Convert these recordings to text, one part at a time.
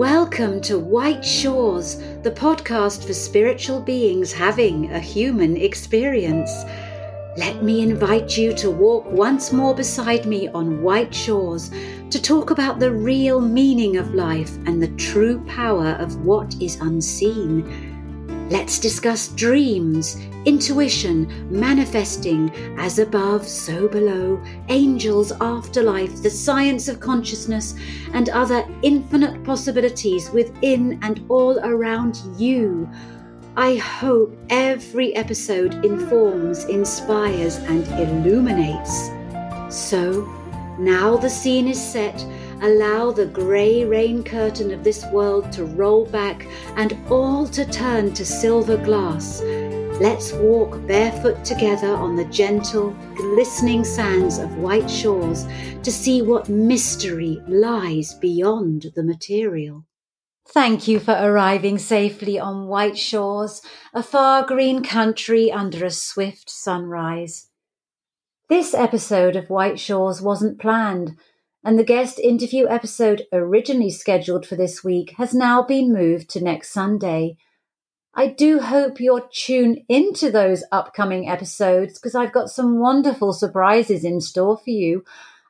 Welcome to White Shores, the podcast for spiritual beings having a human experience. Let me invite you to walk once more beside me on white shores to talk about the real meaning of life and the true power of what is unseen. Let's discuss dreams, intuition, manifesting, as above, so below, angels, afterlife, the science of consciousness, and other infinite possibilities within and all around you. I hope every episode informs, inspires, and illuminates. So, now the scene is set Allow the grey rain curtain of this world to roll back and all to turn to silver glass. Let's walk barefoot together on the gentle, glistening sands of white shores to see what mystery lies beyond the material. Thank you for arriving safely on white shores, a far green country under a swift sunrise. This episode of White Shores wasn't planned and the guest interview episode originally scheduled for this week has now been moved to next Sunday. I do hope you'll tune into those upcoming episodes because I've got some wonderful surprises in store for you.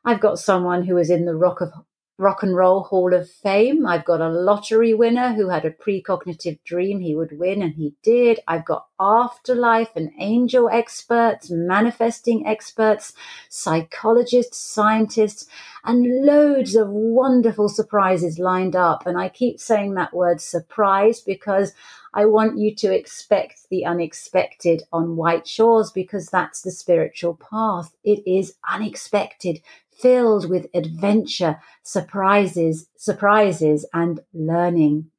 I've got someone who is in the Rock of Rock and Roll Hall of Fame. I've got a lottery winner who had a precognitive dream he would win and he did. I've got afterlife and angel experts, manifesting experts, psychologists, scientists, and loads of wonderful surprises lined up. And I keep saying that word surprise because I want you to expect the unexpected on White Shores because that's the spiritual path. It is unexpected filled with adventure, surprises, surprises and learning.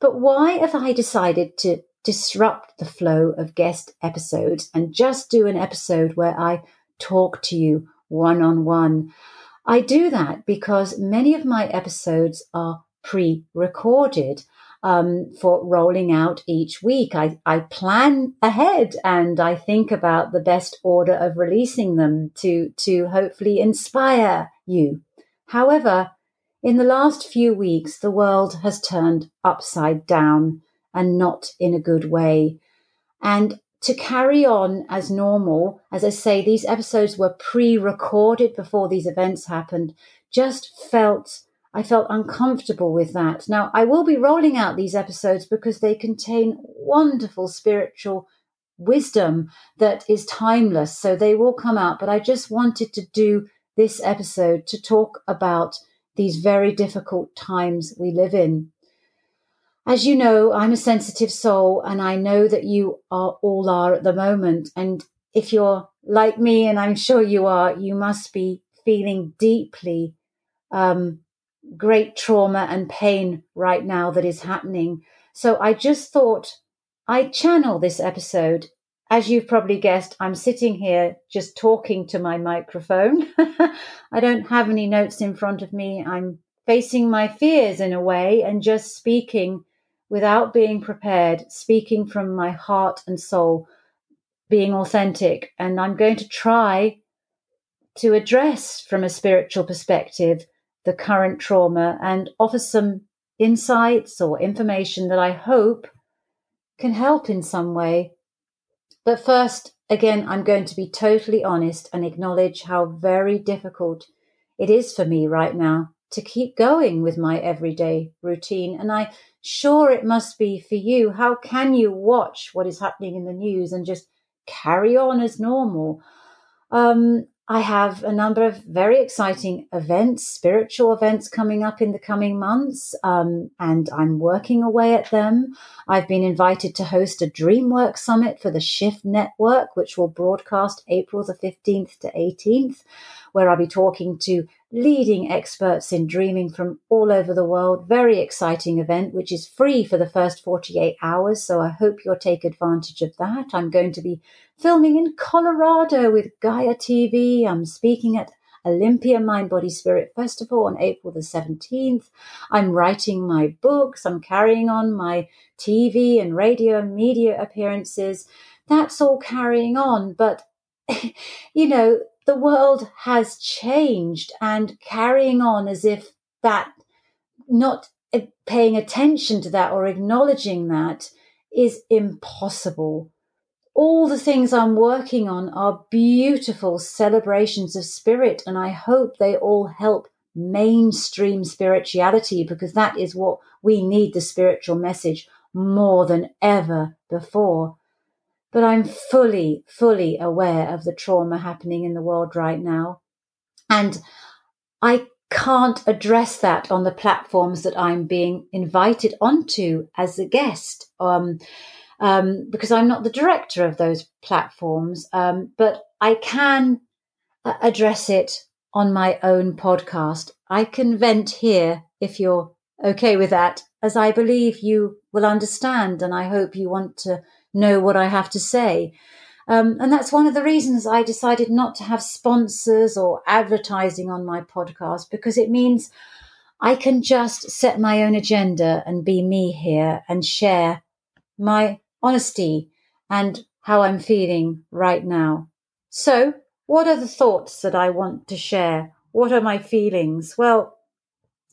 But why have I decided to disrupt the flow of guest episodes and just do an episode where I talk to you one on one? I do that because many of my episodes are pre recorded um, for rolling out each week. I, I plan ahead and I think about the best order of releasing them to, to hopefully inspire you. However, in the last few weeks, the world has turned upside down and not in a good way. And to carry on as normal, as I say, these episodes were pre recorded before these events happened, just felt I felt uncomfortable with that. Now, I will be rolling out these episodes because they contain wonderful spiritual wisdom that is timeless. So they will come out. But I just wanted to do this episode to talk about these very difficult times we live in. As you know, I'm a sensitive soul and I know that you are all are at the moment. And if you're like me, and I'm sure you are, you must be feeling deeply um, great trauma and pain right now that is happening. So I just thought I'd channel this episode. As you've probably guessed, I'm sitting here just talking to my microphone. I don't have any notes in front of me. I'm facing my fears in a way and just speaking without being prepared, speaking from my heart and soul, being authentic. And I'm going to try to address from a spiritual perspective the current trauma and offer some insights or information that I hope can help in some way. But first, again, I'm going to be totally honest and acknowledge how very difficult it is for me right now to keep going with my everyday routine. And I sure it must be for you. How can you watch what is happening in the news and just carry on as normal? Um, I have a number of very exciting events, spiritual events coming up in the coming months, um, and I'm working away at them. I've been invited to host a DreamWork Summit for the Shift Network, which will broadcast April the 15th to 18th, where I'll be talking to leading experts in dreaming from all over the world. Very exciting event, which is free for the first 48 hours. So I hope you'll take advantage of that. I'm going to be filming in Colorado with Gaia TV. I'm speaking at Olympia Mind Body Spirit Festival on April the 17th. I'm writing my books. I'm carrying on my TV and radio and media appearances. That's all carrying on. But, you know, the world has changed and carrying on as if that not eh, paying attention to that or acknowledging that is impossible. All the things I'm working on are beautiful celebrations of spirit, and I hope they all help mainstream spirituality because that is what we need the spiritual message more than ever before. But I'm fully, fully aware of the trauma happening in the world right now. And I can't address that on the platforms that I'm being invited onto as a guest. Um, um, because I'm not the director of those platforms, um, but I can uh, address it on my own podcast. I can vent here if you're okay with that, as I believe you will understand, and I hope you want to know what I have to say. Um, and that's one of the reasons I decided not to have sponsors or advertising on my podcast because it means I can just set my own agenda and be me here and share my honesty and how I'm feeling right now. So, what are the thoughts that I want to share? What are my feelings? Well,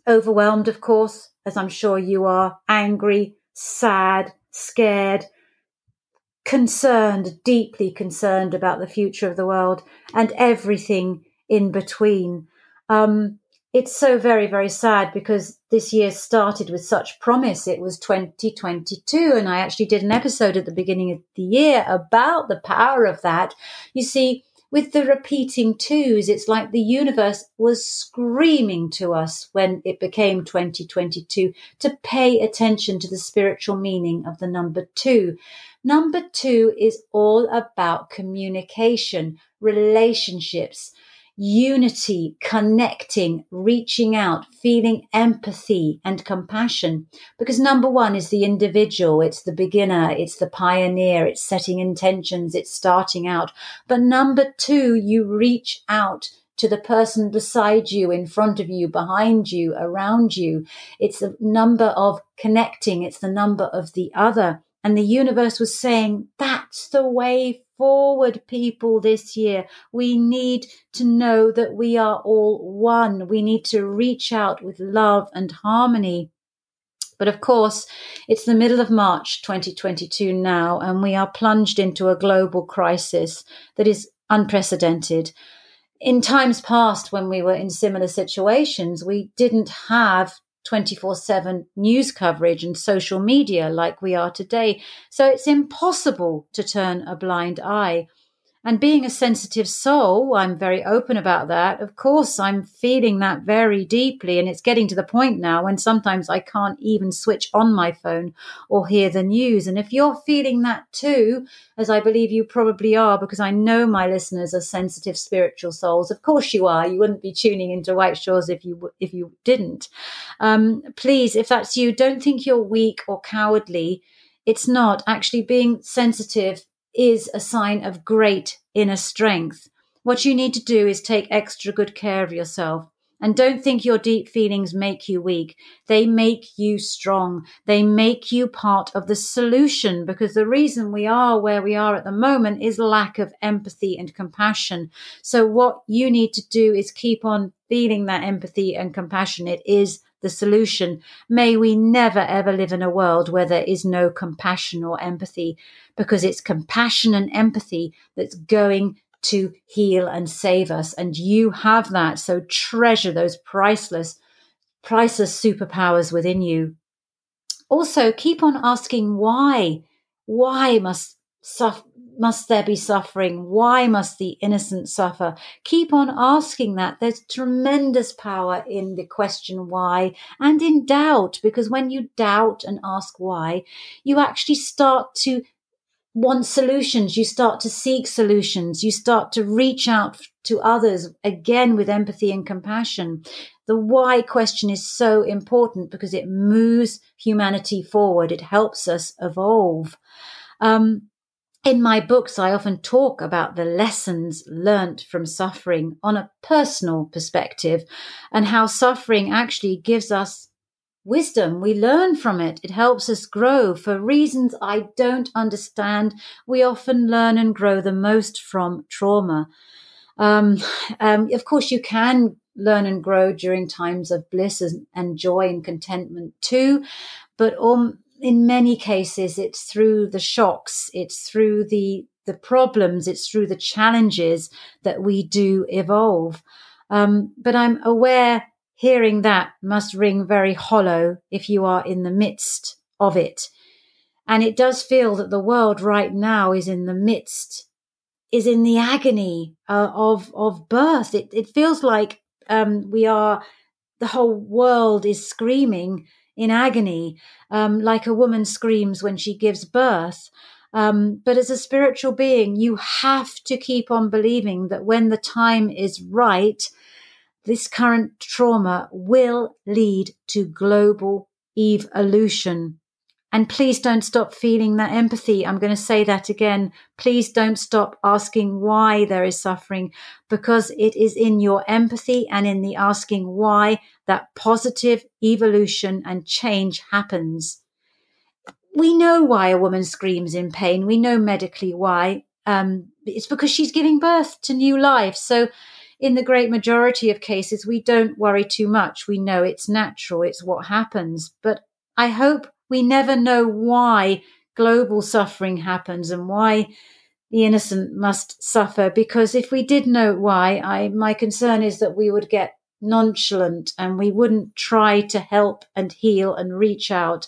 overwhelmed, of course, as I'm sure you are, angry, sad, scared, concerned, deeply concerned about the future of the world and everything in between. Um, it's so very, very sad because this year started with such promise. It was 2022, and I actually did an episode at the beginning of the year about the power of that. You see, with the repeating twos, it's like the universe was screaming to us when it became 2022 to pay attention to the spiritual meaning of the number two. Number two is all about communication, relationships, unity, connecting, reaching out, feeling empathy and compassion. Because number one is the individual, it's the beginner, it's the pioneer, it's setting intentions, it's starting out. But number two, you reach out to the person beside you, in front of you, behind you, around you. It's the number of connecting, it's the number of the other. And the universe was saying, that's the way forward, people, this year. We need to know that we are all one. We need to reach out with love and harmony. But of course, it's the middle of March 2022 now, and we are plunged into a global crisis that is unprecedented. In times past, when we were in similar situations, we didn't have 24 7 news coverage and social media like we are today. So it's impossible to turn a blind eye. And being a sensitive soul, I'm very open about that. Of course, I'm feeling that very deeply. And it's getting to the point now when sometimes I can't even switch on my phone or hear the news. And if you're feeling that too, as I believe you probably are, because I know my listeners are sensitive spiritual souls. Of course you are. You wouldn't be tuning into White Shores if you, if you didn't. Um, please, if that's you, don't think you're weak or cowardly. It's not. Actually, being sensitive is a sign of great inner strength. What you need to do is take extra good care of yourself. And don't think your deep feelings make you weak. They make you strong. They make you part of the solution because the reason we are where we are at the moment is lack of empathy and compassion. So what you need to do is keep on feeling that empathy and compassion. It is the solution. May we never ever live in a world where there is no compassion or empathy because it's compassion and empathy that's going to heal and save us. And you have that. So treasure those priceless, priceless superpowers within you. Also, keep on asking why. Why must suffer? Must there be suffering? Why must the innocent suffer? Keep on asking that. There's tremendous power in the question why and in doubt, because when you doubt and ask why, you actually start to want solutions. You start to seek solutions. You start to reach out to others again with empathy and compassion. The why question is so important because it moves humanity forward. It helps us evolve. Um, in my books, I often talk about the lessons learnt from suffering on a personal perspective and how suffering actually gives us wisdom. We learn from it. It helps us grow. For reasons I don't understand, we often learn and grow the most from trauma. Um, um, of course, you can learn and grow during times of bliss and joy and contentment too. But um, in many cases, it's through the shocks, it's through the the problems, it's through the challenges that we do evolve. Um, but I'm aware hearing that must ring very hollow if you are in the midst of it. And it does feel that the world right now is in the midst, is in the agony uh, of, of birth. It, it feels like um, we are, the whole world is screaming in agony, um, like a woman screams when she gives birth. Um, but as a spiritual being, you have to keep on believing that when the time is right, this current trauma will lead to global evolution. And please don't stop feeling that empathy. I'm going to say that again. Please don't stop asking why there is suffering because it is in your empathy and in the asking why that positive evolution and change happens. We know why a woman screams in pain. We know medically why. Um, it's because she's giving birth to new life. So in the great majority of cases, we don't worry too much. We know it's natural. It's what happens. But I hope we never know why global suffering happens and why the innocent must suffer. Because if we did know why, I, my concern is that we would get nonchalant and we wouldn't try to help and heal and reach out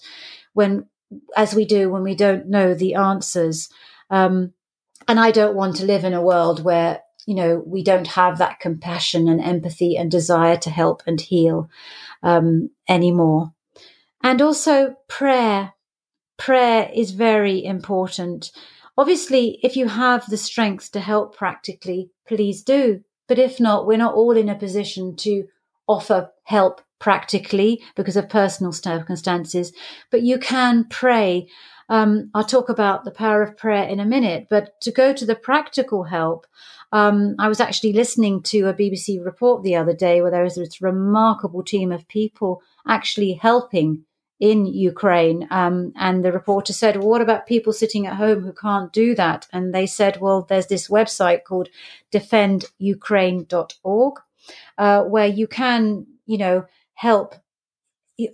when, as we do when we don't know the answers. Um, and I don't want to live in a world where, you know, we don't have that compassion and empathy and desire to help and heal um, anymore. And also prayer. Prayer is very important. Obviously, if you have the strength to help practically, please do. But if not, we're not all in a position to offer help practically because of personal circumstances, but you can pray. Um, I'll talk about the power of prayer in a minute, but to go to the practical help, um, I was actually listening to a BBC report the other day where there was this remarkable team of people actually helping in Ukraine. Um, and the reporter said, well, What about people sitting at home who can't do that? And they said, Well, there's this website called defendukraine.org uh, where you can, you know, help,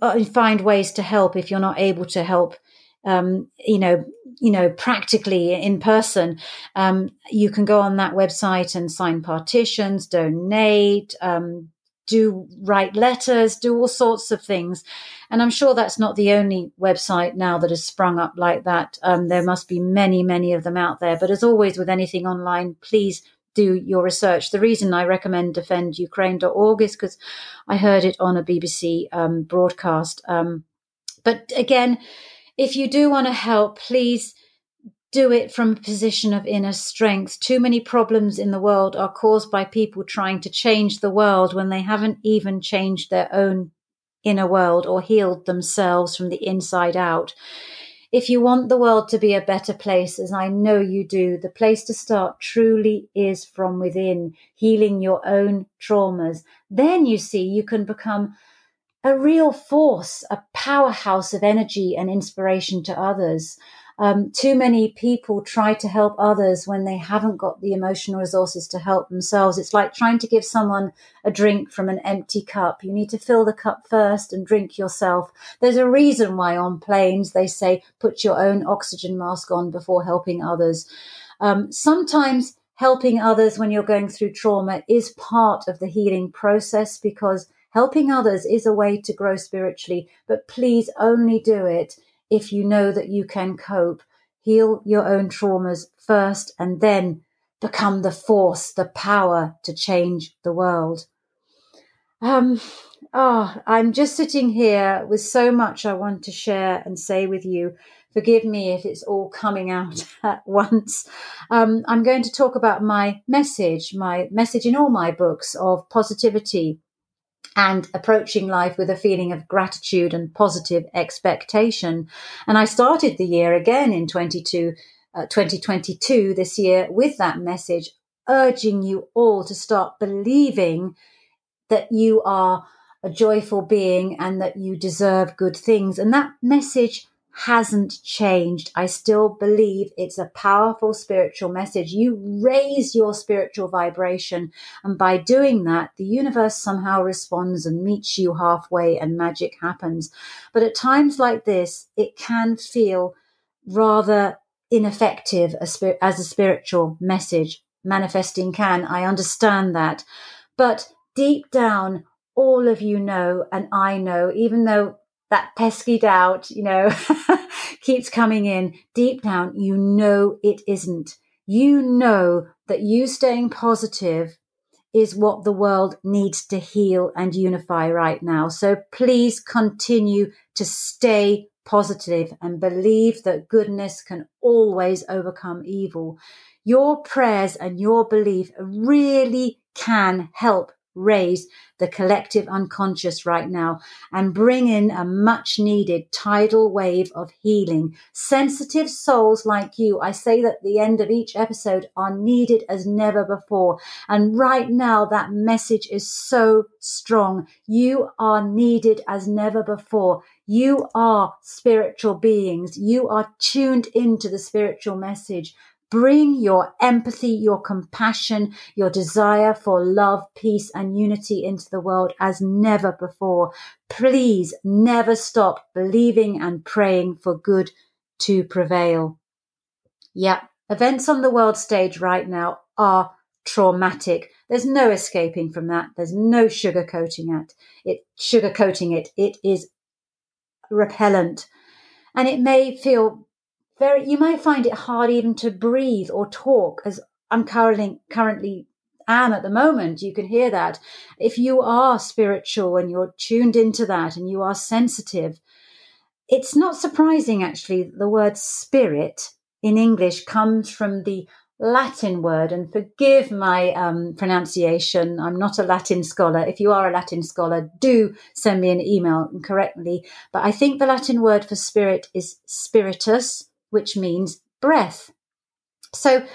uh, find ways to help if you're not able to help. Um, you know, you know, practically in person, um, you can go on that website and sign partitions, donate, um, do write letters, do all sorts of things. And I'm sure that's not the only website now that has sprung up like that. Um, there must be many, many of them out there. But as always with anything online, please do your research. The reason I recommend defendukraine.org is because I heard it on a BBC um, broadcast. Um, but again, if you do want to help, please do it from a position of inner strength. Too many problems in the world are caused by people trying to change the world when they haven't even changed their own inner world or healed themselves from the inside out. If you want the world to be a better place, as I know you do, the place to start truly is from within, healing your own traumas. Then you see you can become a real force, a powerhouse of energy and inspiration to others. Um, too many people try to help others when they haven't got the emotional resources to help themselves. It's like trying to give someone a drink from an empty cup. You need to fill the cup first and drink yourself. There's a reason why on planes they say put your own oxygen mask on before helping others. Um, sometimes helping others when you're going through trauma is part of the healing process because helping others is a way to grow spiritually, but please only do it if you know that you can cope. Heal your own traumas first and then become the force, the power to change the world. Um, oh, I'm just sitting here with so much I want to share and say with you. Forgive me if it's all coming out at once. Um, I'm going to talk about my message, my message in all my books of positivity, and approaching life with a feeling of gratitude and positive expectation. And I started the year again in 22, uh, 2022 this year with that message, urging you all to start believing that you are a joyful being and that you deserve good things. And that message hasn't changed. I still believe it's a powerful spiritual message. You raise your spiritual vibration. And by doing that, the universe somehow responds and meets you halfway and magic happens. But at times like this, it can feel rather ineffective as a spiritual message. Manifesting can. I understand that. But deep down, all of you know, and I know, even though that pesky doubt, you know, keeps coming in deep down, you know it isn't. You know that you staying positive is what the world needs to heal and unify right now. So please continue to stay positive and believe that goodness can always overcome evil. Your prayers and your belief really can help raise the collective unconscious right now and bring in a much needed tidal wave of healing. Sensitive souls like you, I say that the end of each episode are needed as never before. And right now, that message is so strong. You are needed as never before. You are spiritual beings. You are tuned into the spiritual message. Bring your empathy, your compassion, your desire for love, peace, and unity into the world as never before. Please never stop believing and praying for good to prevail. Yeah, events on the world stage right now are traumatic. There's no escaping from that. There's no sugarcoating it. It sugarcoating it. It is repellent. And it may feel very, you might find it hard even to breathe or talk as I'm currently, currently am at the moment. You can hear that. If you are spiritual and you're tuned into that and you are sensitive, it's not surprising actually the word spirit in English comes from the Latin word, and forgive my um, pronunciation. I'm not a Latin scholar. If you are a Latin scholar, do send me an email and correct me. But I think the Latin word for spirit is spiritus, which means breath. So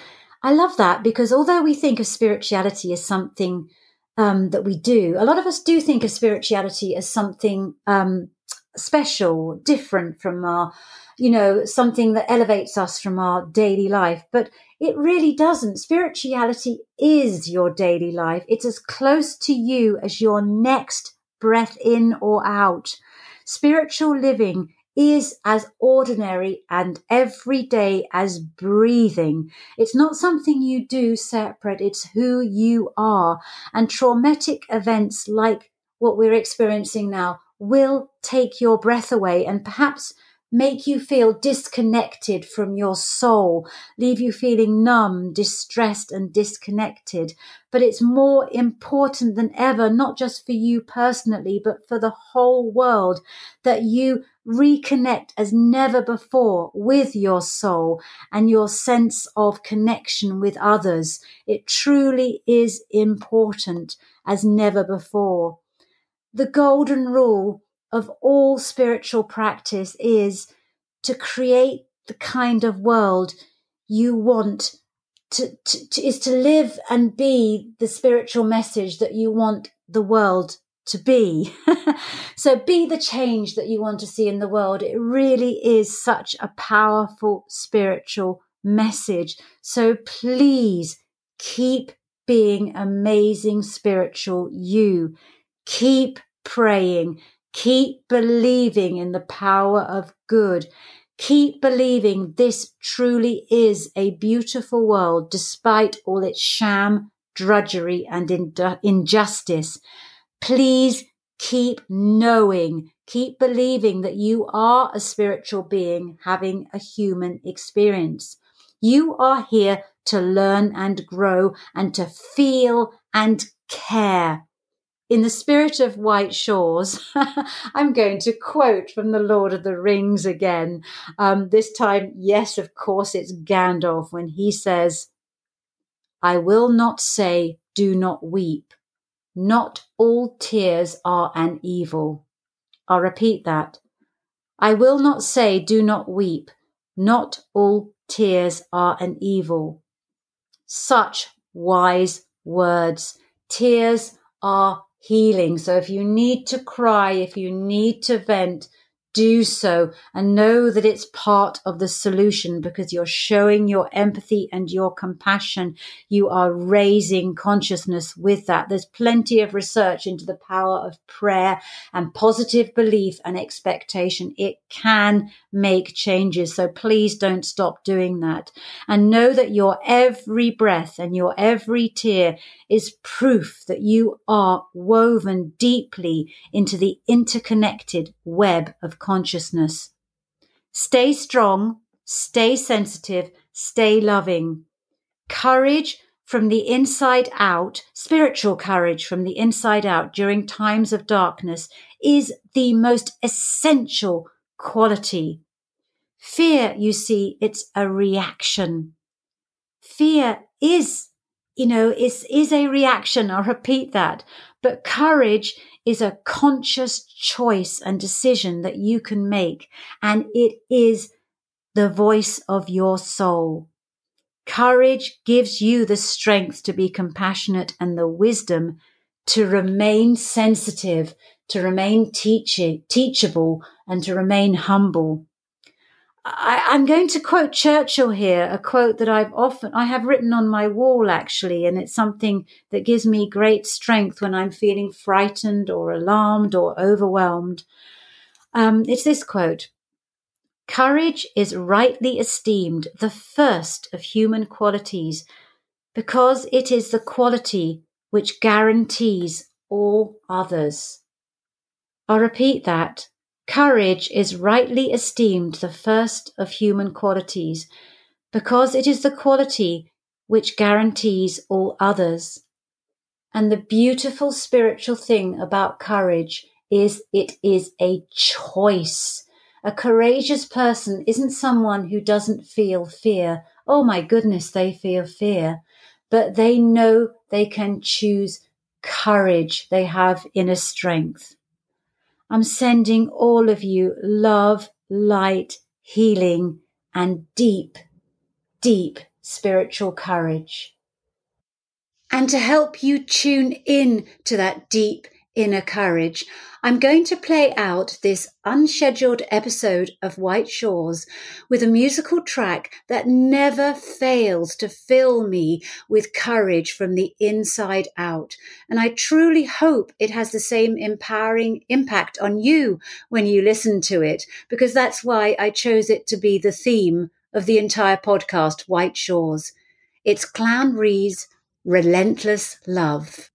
I love that because although we think of spirituality as something um, that we do, a lot of us do think of spirituality as something um, special, different from our, you know, something that elevates us from our daily life. But it really doesn't. Spirituality is your daily life. It's as close to you as your next breath in or out. Spiritual living is as ordinary and everyday as breathing. It's not something you do separate, it's who you are. And traumatic events like what we're experiencing now will take your breath away and perhaps make you feel disconnected from your soul, leave you feeling numb, distressed, and disconnected. But it's more important than ever, not just for you personally, but for the whole world, that you reconnect as never before with your soul and your sense of connection with others. It truly is important as never before. The golden rule of all spiritual practice is to create the kind of world you want to, to, to, is to live and be the spiritual message that you want the world to be. so be the change that you want to see in the world. It really is such a powerful spiritual message. So please keep being amazing spiritual you. Keep praying. Keep believing in the power of good. Keep believing this truly is a beautiful world despite all its sham, drudgery, and injustice. Please keep knowing, keep believing that you are a spiritual being having a human experience. You are here to learn and grow and to feel and care. In the spirit of White Shores, I'm going to quote from The Lord of the Rings again. Um, this time, yes, of course, it's Gandalf when he says, I will not say, do not weep. Not all tears are an evil. I'll repeat that. I will not say, do not weep. Not all tears are an evil. Such wise words. Tears are healing. So if you need to cry, if you need to vent, do so and know that it's part of the solution because you're showing your empathy and your compassion. You are raising consciousness with that. There's plenty of research into the power of prayer and positive belief and expectation. It can make changes. So please don't stop doing that and know that your every breath and your every tear is proof that you are woven deeply into the interconnected web of consciousness. Stay strong, stay sensitive, stay loving. Courage from the inside out, spiritual courage from the inside out during times of darkness is the most essential quality. Fear, you see, it's a reaction. Fear is, you know, is, is a reaction. I'll repeat that. But courage is a conscious choice and decision that you can make. And it is the voice of your soul. Courage gives you the strength to be compassionate and the wisdom to remain sensitive, to remain teaching, teachable and to remain humble. I, am going to quote Churchill here, a quote that I've often, I have written on my wall actually, and it's something that gives me great strength when I'm feeling frightened or alarmed or overwhelmed. Um, it's this quote Courage is rightly esteemed the first of human qualities because it is the quality which guarantees all others. I'll repeat that. Courage is rightly esteemed the first of human qualities because it is the quality which guarantees all others. And the beautiful spiritual thing about courage is it is a choice. A courageous person isn't someone who doesn't feel fear. Oh my goodness, they feel fear, but they know they can choose courage. They have inner strength. I'm sending all of you love, light, healing, and deep, deep spiritual courage. And to help you tune in to that deep inner courage, I'm going to play out this unscheduled episode of White Shores with a musical track that never fails to fill me with courage from the inside out. And I truly hope it has the same empowering impact on you when you listen to it, because that's why I chose it to be the theme of the entire podcast, White Shores. It's Cluain Ri's Relentless Love.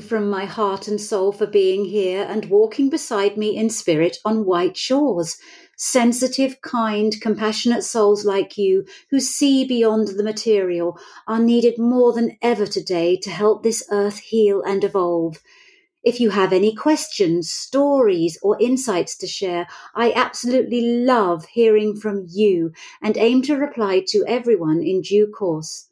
From my heart and soul for being here and walking beside me in spirit on white shores. Sensitive, kind, compassionate souls like you who see beyond the material are needed more than ever today to help this earth heal and evolve. If you have any questions, stories, or insights to share, I absolutely love hearing from you and aim to reply to everyone in due course.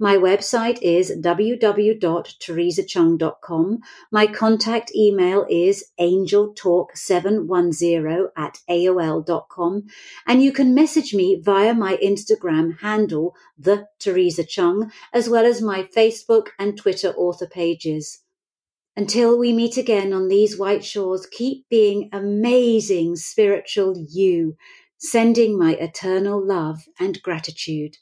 My website is www.theresacheung.com. My contact email is angeltalk710 at aol.com. And you can message me via my Instagram handle, The Theresa Cheung, as well as my Facebook and Twitter author pages. Until we meet again on these white shores, keep being amazing spiritual you, sending my eternal love and gratitude.